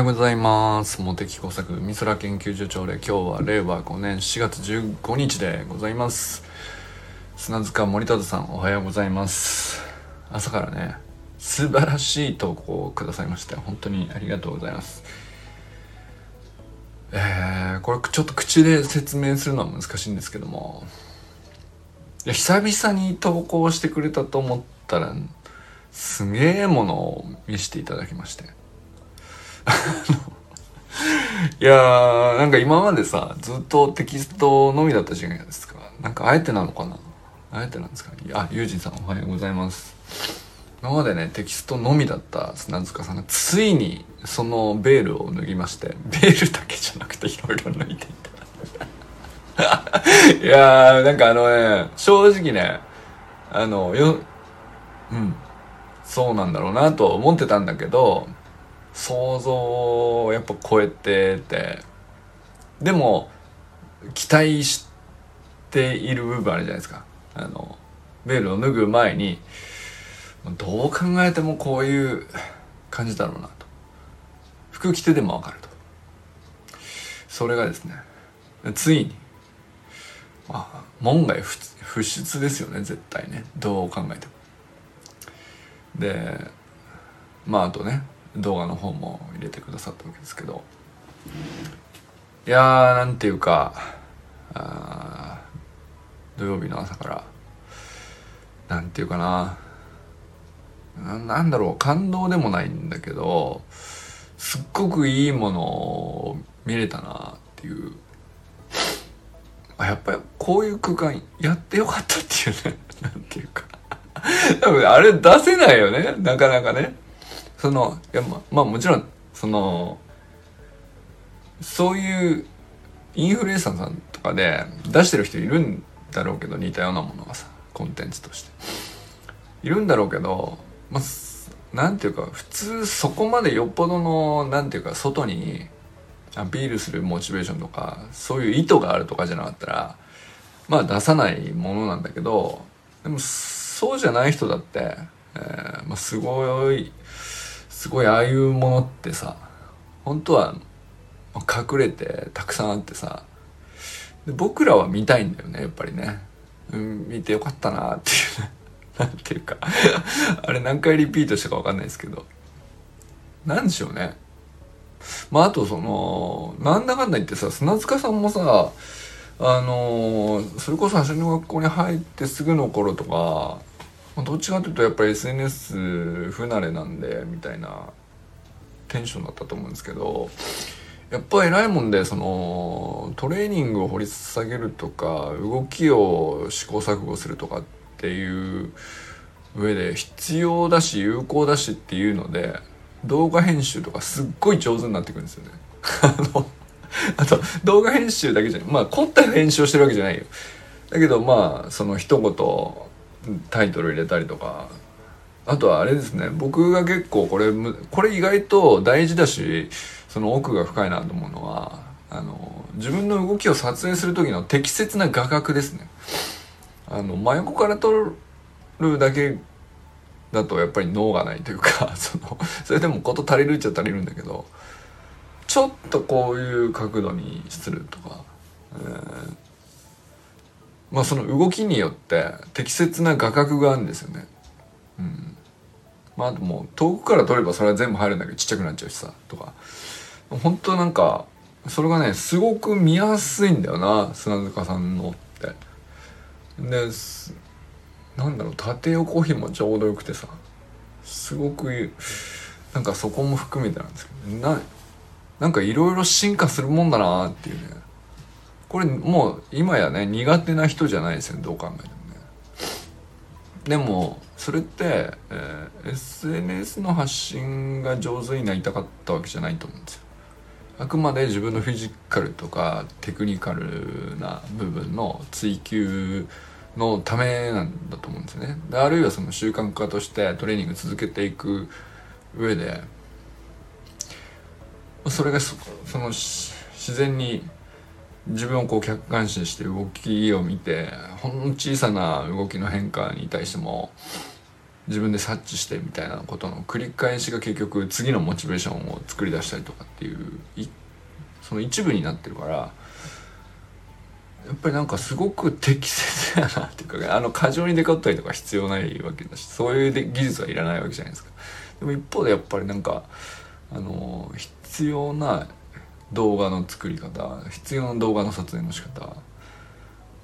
ようございます。茂木工作美空研究所長で今日は令和5年4月15日でございます。砂塚森田さんおはようございます。朝からね素晴らしい投稿をくださいまして本当にありがとうございます。えー、これちょっと口で説明するのは難しいんですけども。いや久々に投稿してくれたと思ったらすげえものを見せていただきまして。いやーなんか今までさずっとテキストのみだったじゃないですか。なんかあえてなのかな？あえてなんですかあユージンさんおはようございます。今までねテキストのみだった砂塚さんがついにそのベールを脱ぎましてベールだけじゃなくていろいろ脱いでいた。いやーなんかあのね正直ねあのようんそうなんだろうなと思ってたんだけど想像をやっぱ超えててでも期待している部分あるじゃないですか。あのベールを脱ぐ前にどう考えてもこういう感じだろうなと。服着てでもわかると。それがですねついにまあ門外不出ですよね絶対ね。どう考えても。でまああとね動画の方も入れてくださったわけですけど。いやーなんていうか土曜日の朝からなんていうかななんだろう感動でもないんだけどすっごくいいものを見れたなっていう。やっぱりこういう空間やってよかったっていうねなんていうか。多分あれ出せないよねなかなかね。そのいやままあもちろんそのそういうインフルエンサーさんとかで出してる人いるんだろうけど似たようなものがさコンテンツとして。いるんだろうけどまあなんていうか普通そこまでよっぽどのなんていうか外にアピールするモチベーションとかそういう意図があるとかじゃなかったらまあ出さないものなんだけどでもそうじゃない人だって、えーまあ、すごいすごいああいうものってさ本当は隠れてたくさんあってさで僕らは見たいんだよねやっぱりね、うん、見てよかったなっていうね。なんていうか。あれ何回リピートしたか分かんないですけど。なんでしょうね。まああとそのなんだかんだ言ってさ砂塚さんもさあのそれこそ橋の学校に入ってすぐの頃とかどっちかというとやっぱり SNS 不慣れなんでみたいなテンションだったと思うんですけどやっぱ偉いもんでそのトレーニングを掘り下げるとか動きを試行錯誤するとかっていう上で必要だし有効だしっていうので動画編集とかすっごい上手になってくるんですよね。あのあと動画編集だけじゃないまあ凝った編集をしてるわけじゃないよ。だけどまあその一言タイトル入れたりとか。あとはあれですね。僕が結構これこれ意外と大事だしその奥が深いなと思うのはあの自分の動きを撮影する時の適切な画角ですね。あの真横から撮るだけだとやっぱり脳がないというか そのそれでも事足りるっちゃ足りるんだけどちょっとこういう角度にするとか、えーまあその動きによって適切な画角があるんですよね。うん。まあともう遠くから撮ればそれは全部入るんだけどちっちゃくなっちゃうしさとか。本当なんかそれがねすごく見やすいんだよな砂塚さんのって。でなんだろう縦横比もちょうどよくてさすごくなんかそこも含めてなんですけどななんかいろいろ進化するもんだなっていうねこれもう今やね苦手な人じゃないですよねどう考えてもね。でもそれって、えー、SNS の発信が上手になりたかったわけじゃないと思うんですよ。あくまで自分のフィジカルとかテクニカルな部分の追求のためなんだと思うんですよね。であるいはその習慣化としてトレーニング続けていく上でそれがその自然に自分をこう客観視して動きを見てほんの小さな動きの変化に対しても自分で察知してみたいなことの繰り返しが結局次のモチベーションを作り出したりとかっていうその一部になってるからやっぱりなんかすごく適切やなっていうか、あの過剰にデカったりとか必要ないわけだしそういうで技術はいらないわけじゃないですか。でも一方でやっぱりなんかあの必要な動画の作り方必要な動画の撮影の仕方、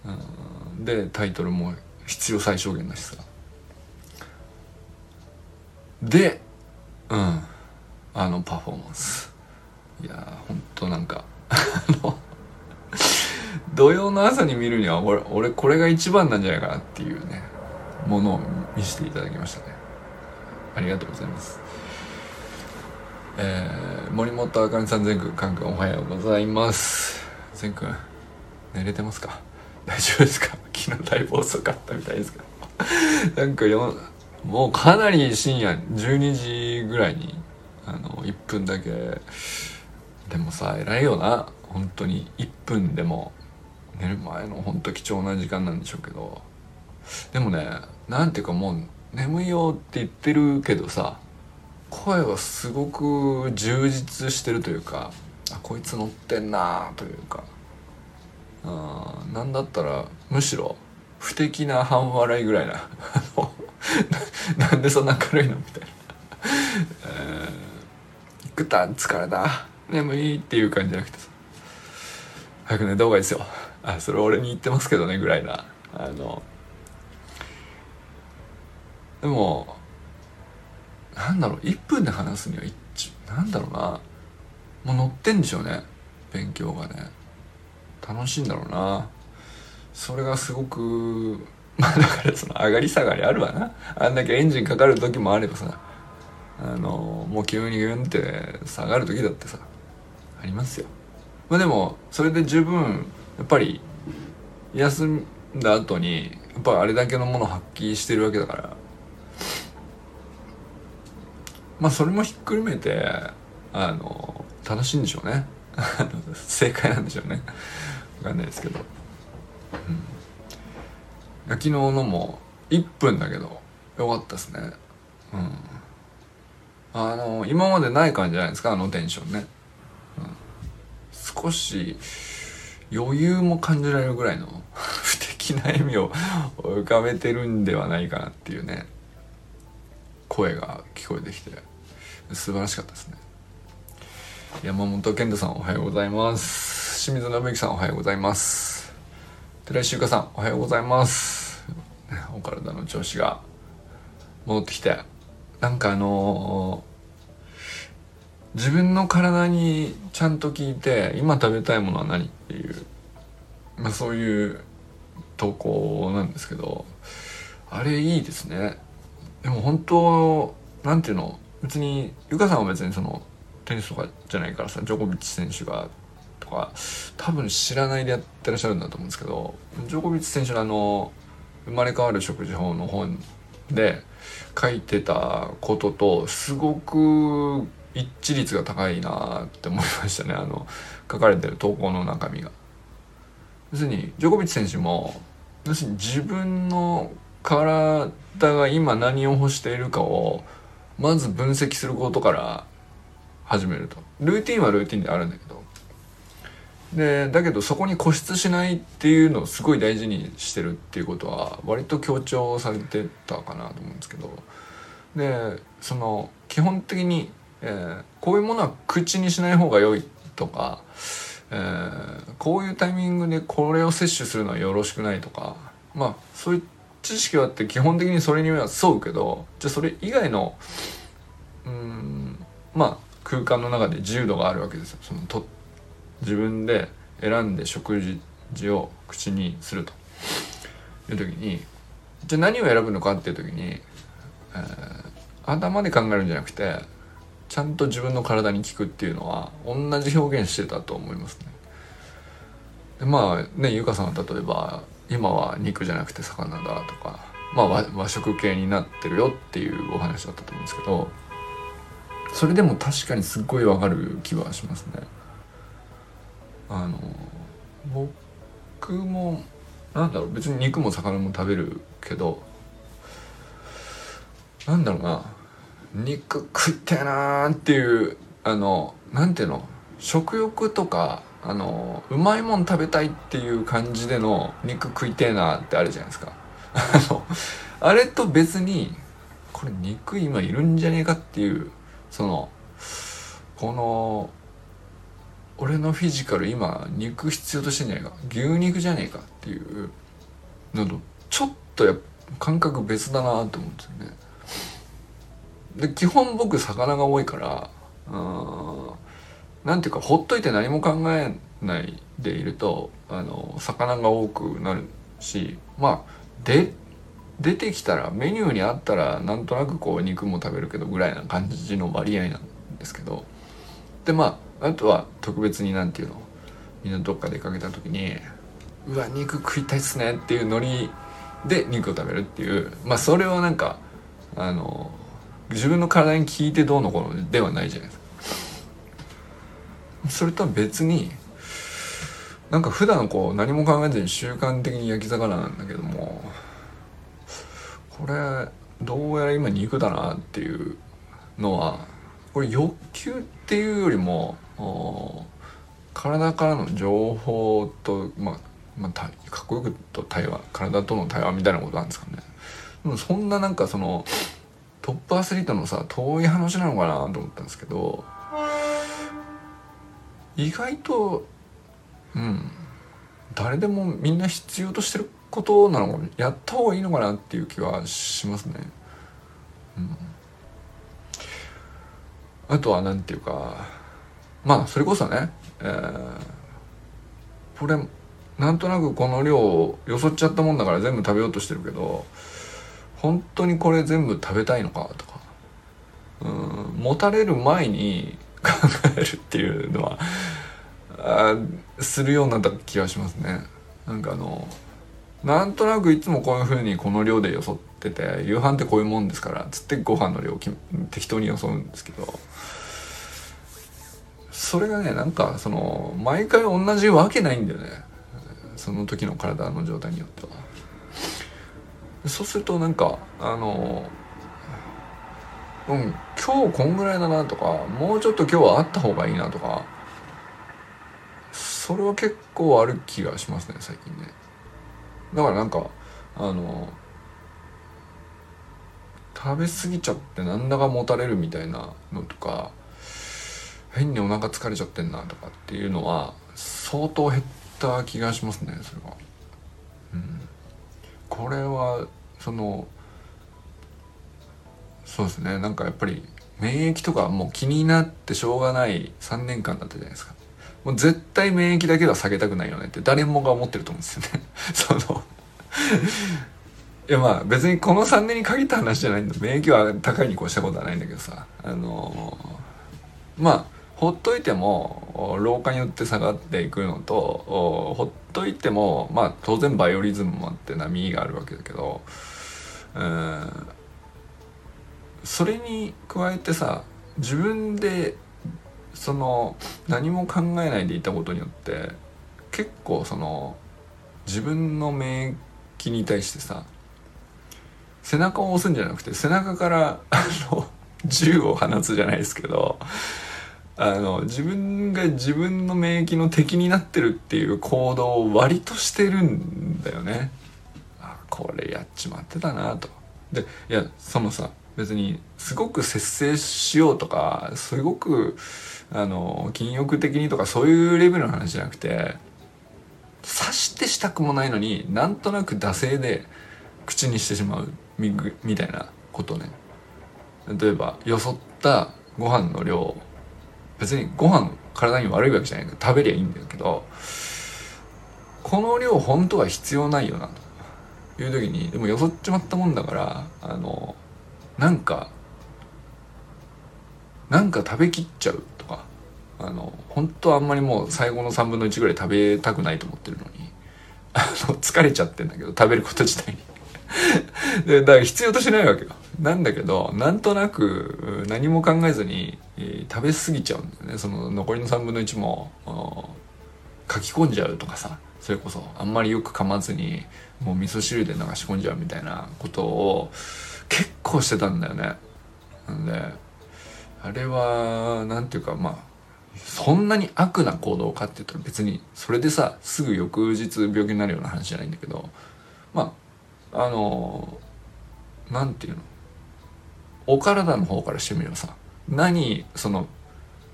うん、でタイトルも必要最小限だしさ。でうん。あのパフォーマンス。いやほんとなんか土曜の朝に見るには俺俺これが一番なんじゃないかなっていうねものを見せていただきましたね。ありがとうございます。えー、森本あかねさん全くんかんくんおはようございます。全くん寝れてますか？大丈夫ですか？昨日だいぶ遅かったみたいですけど。なんかよもうかなり深夜12時ぐらいにあの1分だけでもさ偉いよな。本当に1分でも寝る前の本当貴重な時間なんでしょうけど。でもねなんていうかもう眠いよって言ってるけどさ声はすごく充実してるというかあこいつ乗ってんなというか。あなんだったらむしろ不敵な半笑いぐらいななんでそんな明るいのみたいな、えー、ぐた疲れた。眠いっていう感じじゃなくてさ。早く寝た方がいいですよ。あそれ俺に言ってますけどねぐらいな。あのでもなんだろう1分で話すにはなんだろうな。もう乗ってんでしょうね。勉強がね。楽しいんだろうな。それがすごく まあだからその上がり下がりあるわな。あんだけエンジンかかる時もあればさ。あのもう急にギュンって下がる時だってさありますよ。まあでもそれで十分やっぱり休んだ後にやっぱあれだけのものを発揮してるわけだからまあそれもひっくるめてあの楽しいんでしょうね。正解なんでしょうね。分かんないですけど、うん、昨日のも1分だけどよかったですね。うん。あの今までない感じじゃないですか？あのテンションね、うん、少し余裕も感じられるぐらいの不敵な笑みを浮かべてるんではないかなっていうね。声が聞こえてきて素晴らしかったですね。山本健太さんおはようございます。清水信之さんおはようございます。寺石由香さんおはようございます。お体の調子が戻ってきてなんかあのー、自分の体にちゃんと聞いて今食べたいものは何っていう、まあ、そういう投稿なんですけどあれいいですね。でも本当なんていうの？別にゆかさんは別にそのテニスとかじゃないからさジョコビッチ選手がとか多分知らないでやってらっしゃるんだと思うんですけどジョコビッチ選手のあの生まれ変わる食事法の本で書いてたこととすごく一致率が高いなって思いましたねあの書かれてる投稿の中身が。要するにジョコビッチ選手も要するに自分の体が今何を欲しているかをまず分析することから始めると。ルーティンはルーティンであるんだけど。でだけどそこに固執しないっていうのをすごい大事にしてるっていうことは割と強調されてたかなと思うんですけど。でその基本的に、えー、こういうものは口にしない方が良いとか、えー、こういうタイミングでこれを摂取するのはよろしくないとかまあそういう知識はって基本的にそれには沿うけどじゃあそれ以外のうんまあ空間の中で自由度があるわけですよそのと自分で選んで食事を口にするという時にじゃあ何を選ぶのかっていう時に、えー、頭で考えるんじゃなくてちゃんと自分の体に効くっていうのは同じ表現してたと思いますね。でまあねゆかさんは例えば今は肉じゃなくて魚だとか、まあ和、食系になってるよっていうお話だったと思うんですけどそれでも確かにすっごいわかる気はしますね。あの僕もなんだろう別に肉も魚も食べるけどなんだろうな肉食いてえなーっていうあのなんていうの食欲とかあのうまいもん食べたいっていう感じでの肉食いてえなってあるじゃないですか。あのあれと別にこれ肉今いるんじゃねえかっていうそのこの俺のフィジカル今肉必要としてんじゃねえか。牛肉じゃねえかっていうのとちょっとや感覚別だなと思うんですよね。で基本僕魚が多いからうんなんていうかほっといて何も考えないでいるとあの魚が多くなるしまあで出てきたらメニューにあったらなんとなくこう肉も食べるけどぐらいな感じの割合なんですけどでまああとは特別になんていうのみんなどっか出かけた時に「うわ肉食いたいっすね」っていうノリで肉を食べるっていうまあそれはなんかあの自分の体に効いてどうのこうのではないじゃないですか。それとは別になんか普段こう何も考えずに習慣的に焼き魚なんだけどもこれどうやら今肉だなっていうのはこれ欲求っていうよりも体からの情報と、まあ、まあ、かっこよくと対話体との対話みたいなことなんですかね。でもそんななんかそのトップアスリートのさ遠い話なのかなと思ったんですけど意外とうん誰でもみんな必要としてることなのやった方がいいのかなっていう気はしますね。うん、あとは何て言うかまあそれこそね、えー、これなんとなくこの量をよそっちゃったもんだから全部食べようとしてるけど本当にこれ全部食べたいのかとかうん持たれる前に考えるっていうのはあするようになった気がしますね。なんかあのなんとなくいつもこういう風にこの量でよそってて夕飯ってこういうもんですからつってご飯の量を適当によそうんですけどそれがねなんかその毎回同じわけないんだよね。その時の体の状態によっては。そうするとなんかあのうん。今日こんぐらいだなとかもうちょっと今日はあった方がいいなとかそれは結構ある気がしますね最近ねだからなんかあの食べ過ぎちゃってなんだか持たれるみたいなのとか変にお腹疲れちゃってんなとかっていうのは相当減った気がしますねそれは。うん、これはそのそうですねなんかやっぱり免疫とかもう気になってしょうがない3年間だったじゃないですか。もう絶対免疫だけは下げたくないよねって誰もが思ってると思うんですよね。そのいやまあ別にこの3年に限った話じゃないんだ。免疫は高いに越したことはないんだけどさ。あの、まあほっといても老化によって下がっていくのとほっといてもまあ当然バイオリズムもあって波があるわけだけどうんそれに加えてさ自分でその何も考えないでいたことによって結構その自分の免疫に対してさ背中を押すんじゃなくて背中からあの銃を放つじゃないですけどあの自分が自分の免疫の敵になってるっていう行動を割としてるんだよね。あこれやっちまってたなと。でいやそのさ別にすごく節制しようとかすごくあの禁欲的にとかそういうレベルの話じゃなくて察してしたくもないのになんとなく惰性で口にしてしまうみみたいなことね。例えばよそったご飯の量別にご飯体に悪いわけじゃないから食べりゃいいんだけどこの量本当は必要ないよなという時にでもよそっちまったもんだからあのなんかなんか食べきっちゃうとかあの本当はあんまりもう最後の3分の1ぐらい食べたくないと思ってるのにあの疲れちゃってんだけど食べること自体に。でだから必要としないわけよ。なんだけどなんとなく何も考えずに、えー、食べ過ぎちゃうんだよね。その残りの3分の1も書き込んじゃうとかさそれこそあんまりよく噛まずにもう味噌汁で流し込んじゃうみたいなことを結構してたんだよね。なんであれはなんていうかまあそんなに悪な行動かって言ったら別にそれでさすぐ翌日病気になるような話じゃないんだけどまああのなんていうのお体の方からしてみればさ何その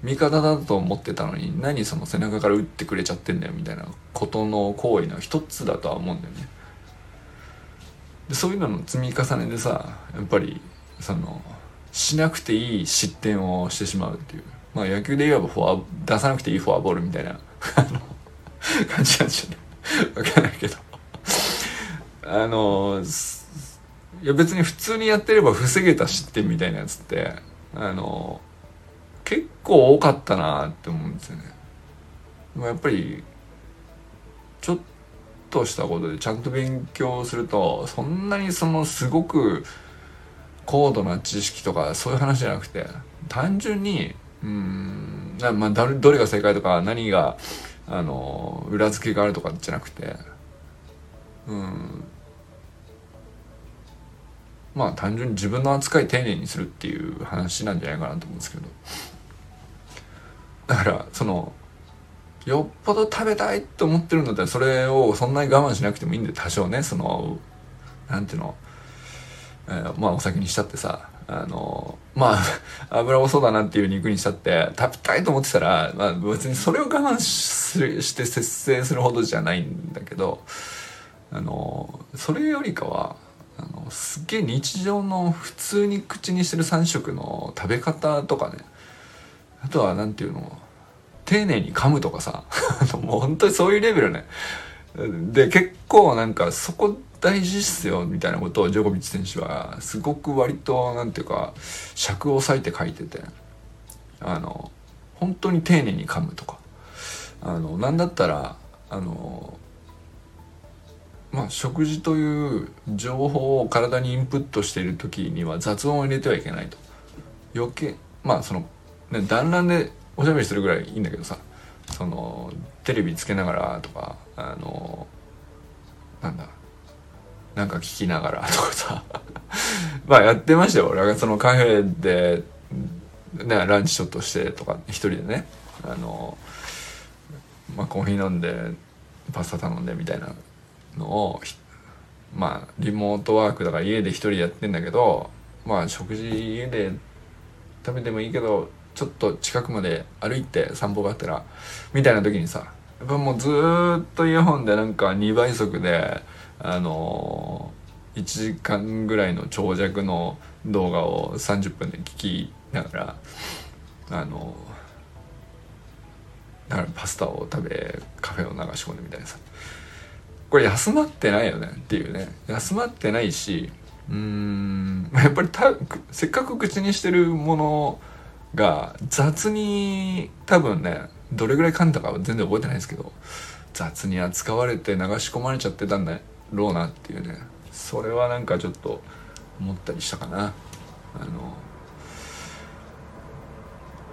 味方だと思ってたのに何その背中から打ってくれちゃってんだよみたいなことの行為の一つだとは思うんだよね。でそういうのの積み重ねでさやっぱりそのしなくていい失点をしてしまうっていう。まあ野球で言えばフォア出さなくていいフォアボールみたいな 感じなんでしょうねわかんないけど。あのいや別に普通にやってれば防げた失点みたいなやつってあの結構多かったなって思うんですよね。やっぱりちょっとしたことでちゃんと勉強するとそんなにそのすごく高度な知識とかそういう話じゃなくて単純にうんまあどれが正解とか何があの裏付けがあるとかじゃなくてうんまあ単純に自分の扱い丁寧にするっていう話なんじゃないかなと思うんですけど。だからそのよっぽど食べたいと思ってるんだったらそれをそんなに我慢しなくてもいいんで多少ねそのなんていうの、えー、まあお酒にしたってさあのまあ 油多そうだなっていう肉にしたって食べたいと思ってたら、まあ、別にそれを我慢して節制するほどじゃないんだけどあのそれよりかはあのすっげえ日常の普通に口にしてる3食の食べ方とかね。あとは何ていうの？丁寧に噛むとかさ。もう本当にそういうレベルね。で結構なんかそこ大事っすよみたいなことをジョコビッチ選手はすごく割と何ていうか尺を割いて書いてて。あの本当に丁寧に噛むとか。あのなんだったらあのまあ、食事という情報を体にインプットしている時には雑音を入れてはいけないと。余計まあその、ね、団らんでおしゃべりするぐらいいいんだけどさそのテレビつけながらとかあのなんだなんか聞きながらとかさ まあやってましたよ俺は。そのカフェで、ね、ランチちょっとしてとか一人でねあの、まあ、コーヒー飲んでパスタ頼んでみたいなのをまあリモートワークだから家で一人やってんだけどまあ食事家で食べてもいいけどちょっと近くまで歩いて散歩があったらみたいな時にさやっぱもうずっとイヤホンでなんか2倍速であのー、1時間ぐらいの長尺の動画を30分で聞きながらあのー、だからパスタを食べカフェを流し込んでみたいなさ。これ休まってないよねっていうね。休まってないしうーんやっぱりたせっかく口にしてるものが雑に多分ねどれぐらい噛んだかは全然覚えてないですけど雑に扱われて流し込まれちゃってたんだろうなっていうねそれはなんかちょっと思ったりしたかな。あの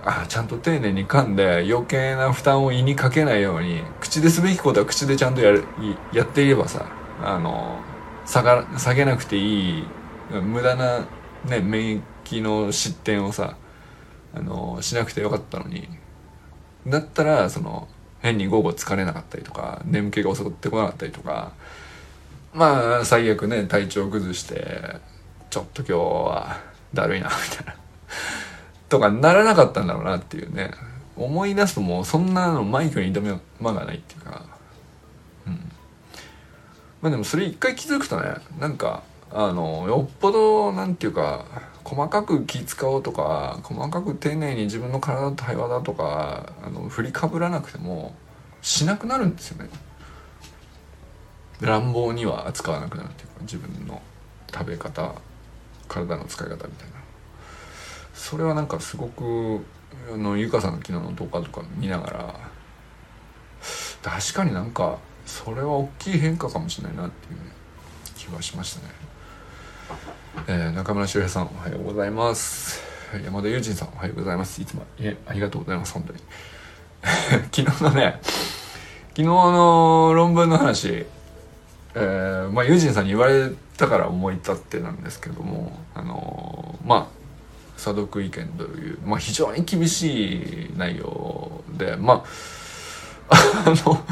あちゃんと丁寧に噛んで余計な負担を胃にかけないように口ですべきことは口でちゃんとやるやっていればさあの下が下げなくていい無駄な、ね、免疫の失点をさあのしなくてよかったのにだったらその変に午後疲れなかったりとか眠気が襲ってこなかったりとかまあ最悪ね体調崩してちょっと今日はだるいなみたいなとかならなかったんだろうなっていうね思い出すともうそんなのマイクに挑む間がないっていうかうん。まあでもそれ一回気づくとねなんかあのよっぽどなんていうか細かく気使おうとか細かく丁寧に自分の体と対話だとかあの振りかぶらなくてもしなくなるんですよね乱暴には扱わなくなるっていうか自分の食べ方体の使い方みたいなそれはなんかすごくあのゆかさんの昨日の動画とか見ながら確かになんかそれは大きい変化かもしれないなっていう、ね、気はしましたね。えー、中村修平さんおはようございます。山田友人さんおはようございます。いつもえありがとうございます本当に。昨日のね昨日の論文の話えー、まあ友人さんに言われたから思い立ってなんですけどもあのまあ査読意見という、まあ、非常に厳しい内容でまあ あの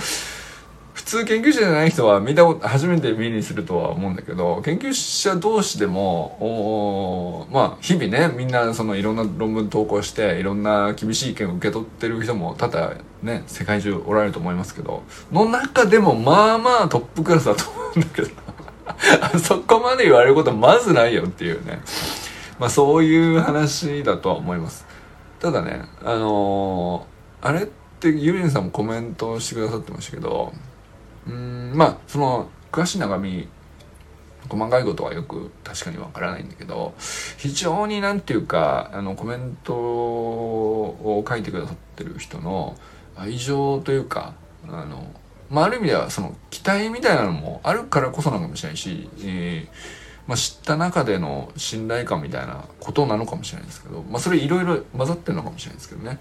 通研究者じゃない人は見たこと初めて目にするとは思うんだけど研究者同士でもまあ日々ねみんなそのいろんな論文投稿していろんな厳しい意見を受け取ってる人も多々ね世界中おられると思いますけどの中でもまあまあトップクラスだと思うんだけど そこまで言われることまずないよっていうね。まあそういう話だとは思います。ただねあのー、あれってユリンさんもコメントしてくださってましたけどうんまあその詳しい中身細かいことはよく確かにわからないんだけど非常になんていうかあのコメントを書いてくださってる人の愛情というかあの、まあ、ある意味ではその期待みたいなのもあるからこそなのかもしれないし、えーまあ、知った中での信頼感みたいなことなのかもしれないですけど、まあ、それいろいろ混ざってるのかもしれないですけどね。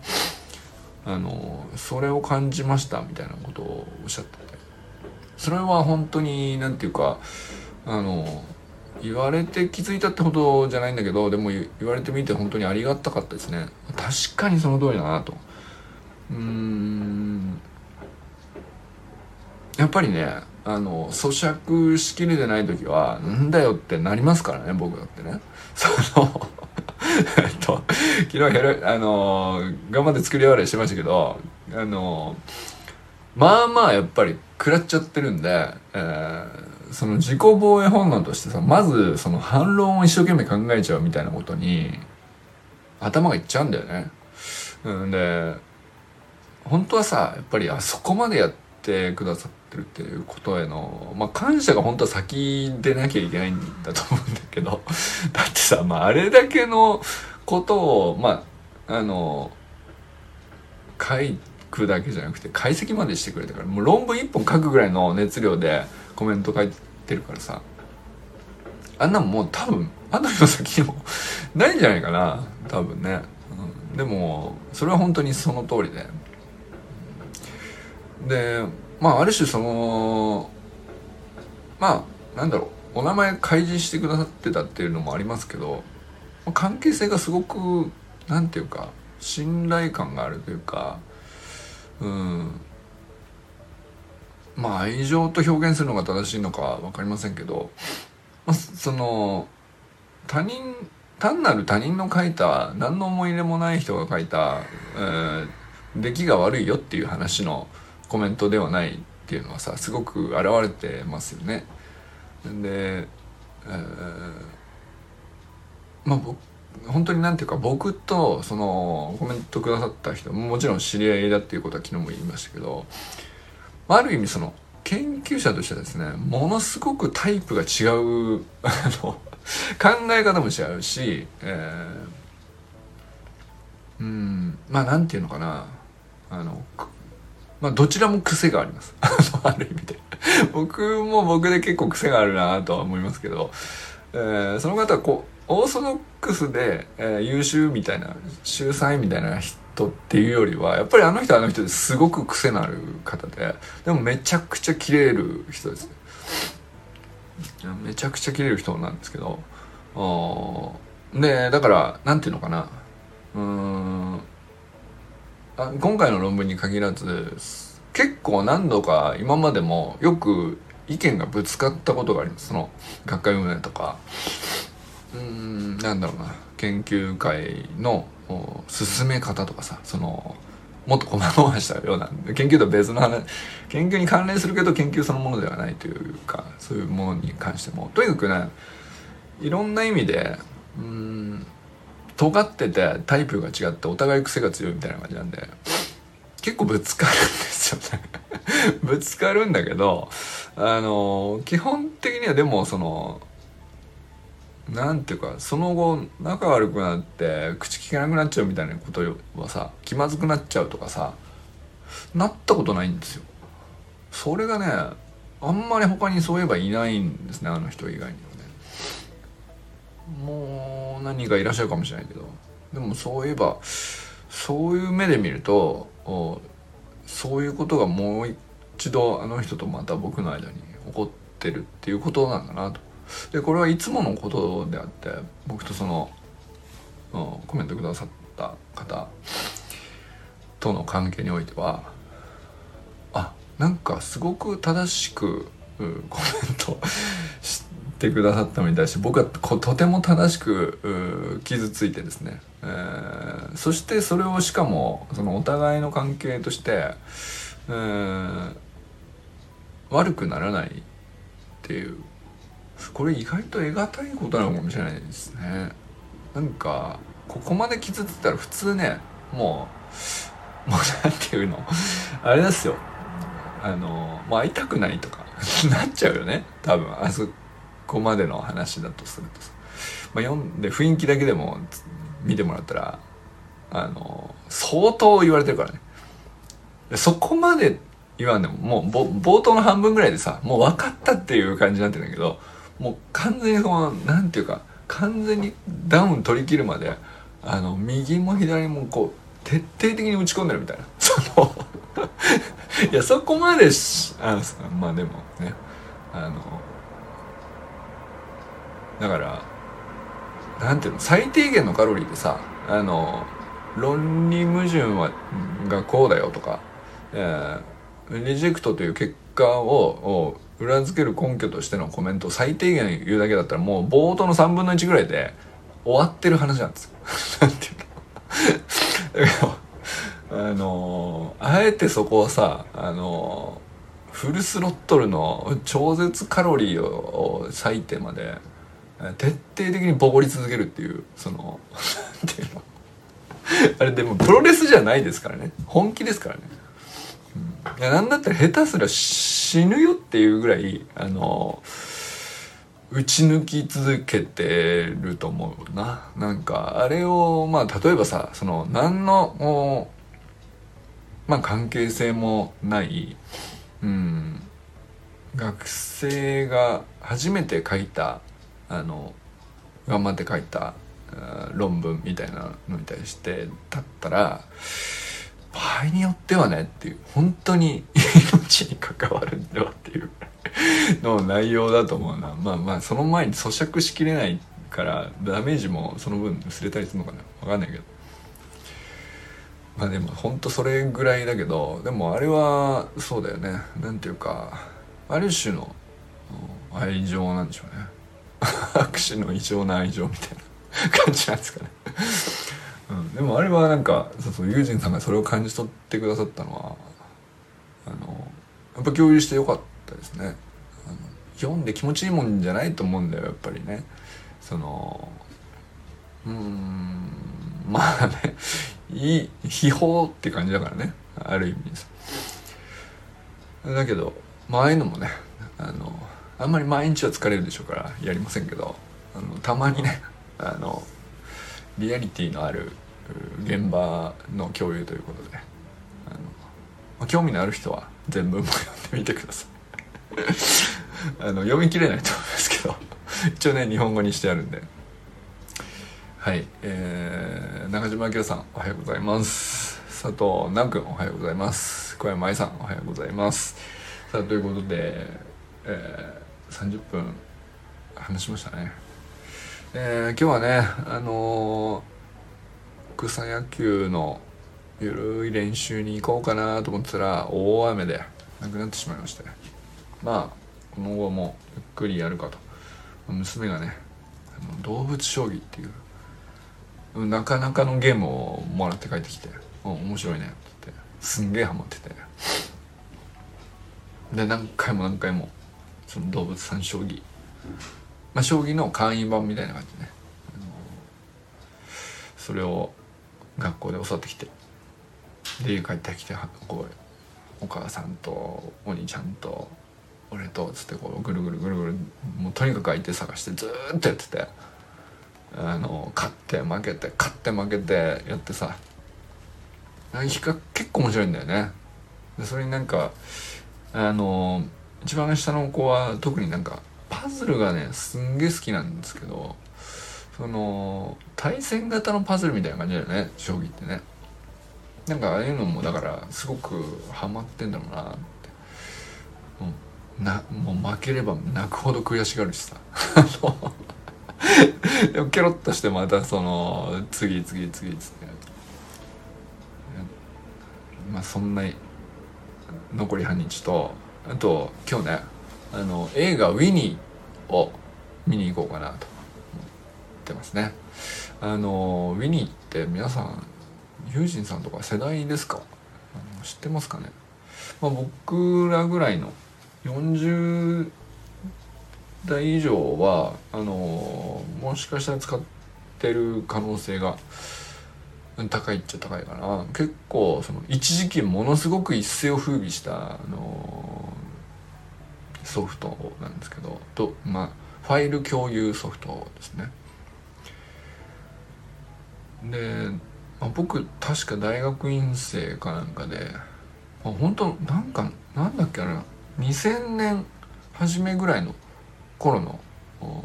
あのそれを感じましたみたいなことをおっしゃってそれは本当に何て言うかあの言われて気づいたってほどじゃないんだけどでも言われてみて本当にありがたかったですね。確かにその通りだなと。うん。やっぱりねあの咀嚼しきれてない時はなんだよってなりますからね僕だってね。そのえっと昨日ヘロあの頑張って作り笑いしてましたけどあのまあまあやっぱり食らっちゃってるんで、えー、その自己防衛本能としてさまずその反論を一生懸命考えちゃうみたいなことに頭がいっちゃうんだよね。うんで本当はさやっぱりあそこまでやってくださってるっていうことへの、まあ、感謝が本当は先でなきゃいけないんだと思うんだけど だってさ、まあ、あれだけのことをまああの書いてくだけじゃなくて解析までしてくれたからもう論文1本書くぐらいの熱量でコメント書いてるからさ。あんなもん多分あの人先にもないんじゃないかな。多分ね、うん、でもそれは本当にその通りで。でまあある種そのまあなんだろう。お名前開示してくださってたっていうのもありますけど関係性がすごくなんていうか信頼感があるというかうんまあ愛情と表現するのが正しいのか分かりませんけど、まあ、その他人単なる他人の書いた何の思い入れもない人が書いた、えー、出来が悪いよっていう話のコメントではないっていうのはさすごく現れてますよね。で、えー、まあ僕本当になんていうか僕とそのコメントくださった人ももちろん知り合いだっていうことは昨日も言いましたけどある意味その研究者としてはですねものすごくタイプが違うあの考え方も違うし、えー、うんまあなんていうのかなあのまあどちらも癖があります。ある意味で。僕も僕で結構癖があるなとは思いますけど、えー、その方はこうオーソドックスで、えー、優秀みたいな秀才みたいな人っていうよりはやっぱりあの人あの人ですごく癖のある方ででもめちゃくちゃ切れる人です。めちゃくちゃ切れる人なんですけどでだからなんていうのかな。うんあ今回の論文に限らず結構何度か今までもよく意見がぶつかったことがあります。その学会運営とか。うんなんだろうな研究会の進め方とかさそのもっと細々したような研究とは別の話 研究に関連するけど研究そのものではないというかそういうものに関してもとにかくねいろんな意味でうん尖っててタイプが違ってお互い癖が強いみたいな感じなんで結構ぶつかるんですよねぶつかるんだけどあの基本的にはでもそのなんていうかその後仲悪くなって口聞けなくなっちゃうみたいなことはさ気まずくなっちゃうとかさなったことないんですよ。それがねあんまり他にそういえばいないんですねあの人以外にはね。もう何人かいらっしゃるかもしれないけど。でもそういえばそういう目で見るとそういうことがもう一度あの人とまた僕の間に起こってるっていうことなんだなと。でこれはいつものことであって僕とその、うん、コメントくださった方との関係においてはあなんかすごく正しく、コメントしてくださったのに対し僕はとても正しく傷ついてですね、えー、そしてそれをしかもそのお互いの関係として、えー、悪くならないっていうこれ意外と得難いことなのかもしれないですね。なんかここまで傷ついたら普通ねもうもう何ていうの？あれですよ。あのもう会いたくないとか なっちゃうよね。多分あそこまでの話だとするとさ、まあ、読んで雰囲気だけでも見てもらったらあの相当言われてるからね。そこまで言わんでももう冒頭の半分ぐらいでさもう分かったっていう感じになってるんだけどもう完全にそのなんていうか完全にダウン取り切るまであの右も左もこう徹底的に打ち込んでるみたいな。そ のいやそこまでしあまあでもねあのだからなんていうの最低限のカロリーでさあの論理矛盾はがこうだよとか、えー、リジェクトという結果を裏付ける根拠としてのコメントを最低限言うだけだったらもう冒頭の3分の1ぐらいで終わってる話なんですよ。なんていうの。だけどあのあえてそこをさあのフルスロットルの超絶カロリーを割いてまで徹底的にボコり続けるっていうその なんていうの。あれでもプロレスじゃないですからね。本気ですからね、いやなんだったら下手すら死ぬよっていうぐらいあの打ち抜き続けてると思うな。なんかあれをまあ例えばさその何のまあ関係性もないうん学生が初めて書いたあの頑張って書いた論文みたいなのに対してだったら場合によってはねっていう本当に命に関わるんだっていう の内容だと思うな。まあまあその前に咀嚼しきれないからダメージもその分薄れたりするのかな。分かんないけど。まあでも本当それぐらいだけどでもあれはそうだよね。なんていうかある種の愛情なんでしょうね。握手の異常な愛情みたいな感じなんですかね。うん、でもあれはなんかそうそうユージンさんがそれを感じ取ってくださったのはあのやっぱ共有してよかったですね。あの読んで気持ちいいもんじゃないと思うんだよやっぱりね。そのうんまあねいい秘宝って感じだからね。ある意味さ。だけどまあああいうのもねあのあんまり毎日は疲れるでしょうからやりませんけどあのたまにねあのリアリティのある現場の共有ということで。あの、まあ、興味のある人は全文も読んでみてください。あの読み切れないと思いますけど。一応ね日本語にしてあるんで。はいえー、中島明さんおはようございます。佐藤南君おはようございます。小山愛さんおはようございます。さあということで、えー30分話しましたね。えー、今日はね、あのー、草野球のゆるい練習に行こうかなと思ってたら大雨でなくなってしまいまして。まあこの後もゆっくりやるかと。娘がねあの動物将棋っていうなかなかのゲームをもらって帰ってきて「面白いね」ってってすんげえハマってて。で何回も何回もその動物さん将棋まあ将棋の簡易版みたいな感じでねそれを学校で教わってきて。で家帰ってきてこうお母さんとお兄ちゃんと俺とっつってこうぐるぐるぐるぐるもうとにかく相手探してずっとやってて。あの勝って負けて勝って負けてやってさ。結構面白いんだよね。でそれになんかあの一番下の子は特になんかパズルがねすんげえ好きなんですけどその対戦型のパズルみたいな感じだよね将棋ってね。なんかああいうのもだからすごくハマってんだろうなって、なもう負ければ泣くほど悔しがるしさ。でもケロッとしてまたその次次次つってまあそんな残り半日とあと今日ねあの映画「ウィニー」を見に行こうかなと思ってますね。あのウィニーって皆さんユージンさんとか世代ですか？知ってますかね、まあ、僕らぐらいの40代以上はあのもしかしたら使ってる可能性が高いっちゃ高いかな。結構その一時期ものすごく一世を風靡したあのソフトなんですけどとまあファイル共有ソフトですね。で、まあ、僕確か大学院生かなんかで、まあ、本当なんかなんだっけあれ2000年初めぐらいの頃の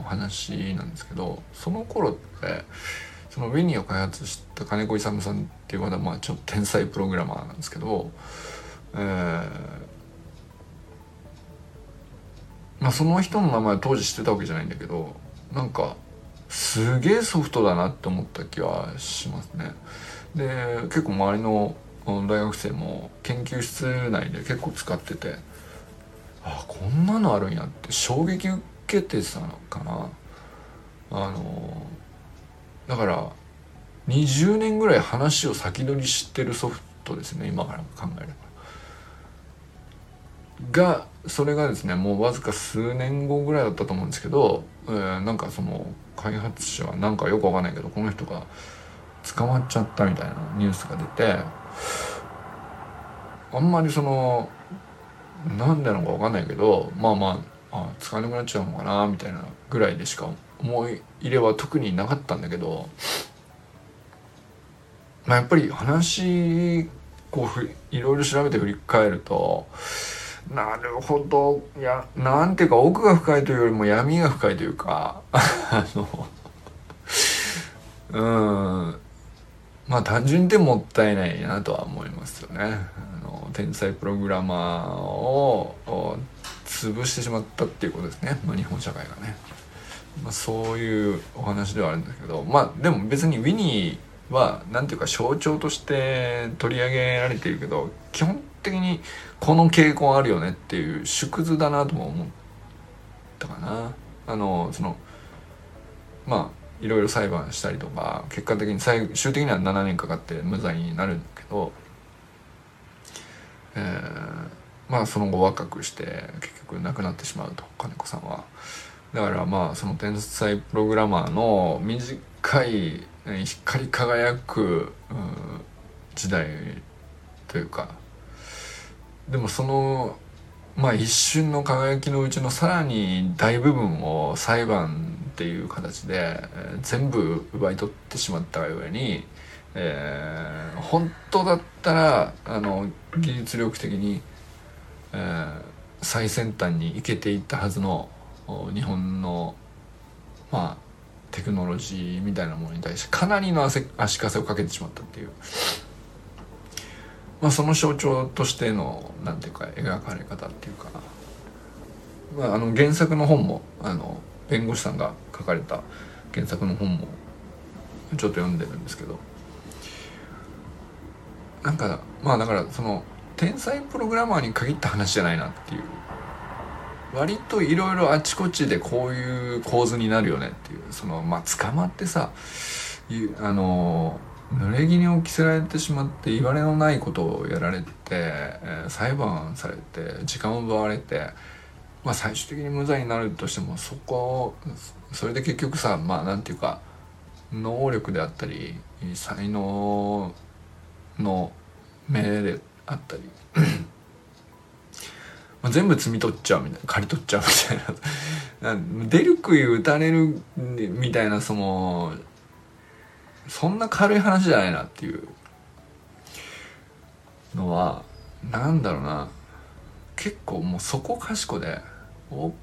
話なんですけどその頃ってそのウィニーを開発した金子勇さんっていう方はまあちょっと天才プログラマーなんですけど、えーまあ、その人の名前当時知ってたわけじゃないんだけどなんかすげえソフトだなって思った気はしますね。で結構周りの大学生も研究室内で結構使っててあこんなのあるんやって衝撃受けてたのかなあのだから20年ぐらい話を先取りしてるソフトですね今から考えれば。がそれがですねもうわずか数年後ぐらいだったと思うんですけど、えー、なんかその開発者はなんかよくわかんないけどこの人が捕まっちゃったみたいなニュースが出てあんまりそのなんでなのかわかんないけどまあまああ使えなくなっちゃうのかなみたいなぐらいでしか思い入れは特になかったんだけど、まあ、やっぱり話こういろいろ調べて振り返るとなるほどいやなんていうか奥が深いというよりも闇が深いというか あのうんまあ単純でもったいないなとは思いますよね。あの天才プログラマーを潰してしまったっていうことですね、まあ、日本社会がね。まあ、そういうお話ではあるんですけどまあでも別にウィニーは何ていうか象徴として取り上げられているけど基本的にこの傾向あるよねっていう縮図だなとも思ったかな。あのそのまあいろいろ裁判したりとか結果的に最終的には7年かかって無罪になるんだけど、えー、まあその後若くして結局亡くなってしまうと金子さんは。だからまあその天才プログラマーの短い光り輝く時代というか。でもそのまあ一瞬の輝きのうちのさらに大部分を裁判っていう形で、全部奪い取ってしまったがゆえに、えー、本当だったらあの技術力的に、えー、最先端に行けていったはずの日本のまあテクノロジーみたいなものに対してかなりの足かせをかけてしまったっていう。まあ、その象徴としてのなんていうか描かれ方っていうか、まあ、あの原作の本もあの弁護士さんが書かれた原作の本もちょっと読んでるんですけど。なんかまあだからその天才プログラマーに限った話じゃないなっていう。割といろいろあちこちでこういう構図になるよねっていう。そのまあ捕まってさあの濡れ衣を着せられてしまって言われのないことをやられて、え、裁判されて時間を奪われて、まあ、最終的に無罪になるとしてもそこをそれで結局さまあなんていうか能力であったり才能の命であったりまあ全部摘み取っちゃうみたいな刈り取っちゃうみたいな。出る杭打たれるみたいなそのそんな軽い話じゃないなっていうのはなんだろうな。結構もうそこかしこでお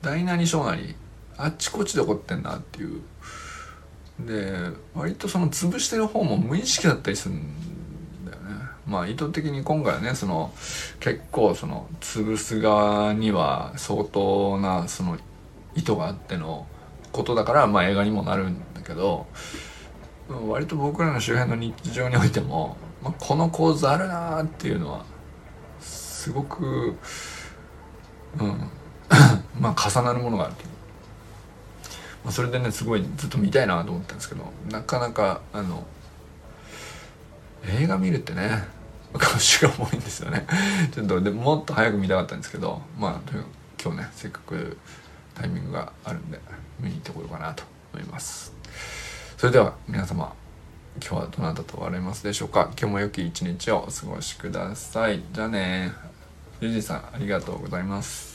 大なり小なりあっちこっちで起こってんなっていう。で割とその潰してる方も無意識だったりするんまあ意図的に今回はねその結構その潰す側には相当なその意図があってのことだからまあ映画にもなるんだけど割と僕らの周辺の日常においても、まあ、この構図あるなーっていうのはすごくうん まあ重なるものがあるという。まあ、それでねすごいずっと見たいなと思ったんですけどなかなかあの映画見るってね腰が重いんですよねちょっとでもっと早く見たかったんですけどまあ今日ねせっかくタイミングがあるんで見に行ってこようかなと思います。それでは皆様今日はどなたと終われますでしょうか？今日も良き一日をお過ごしください。じゃあねゆじさんありがとうございます。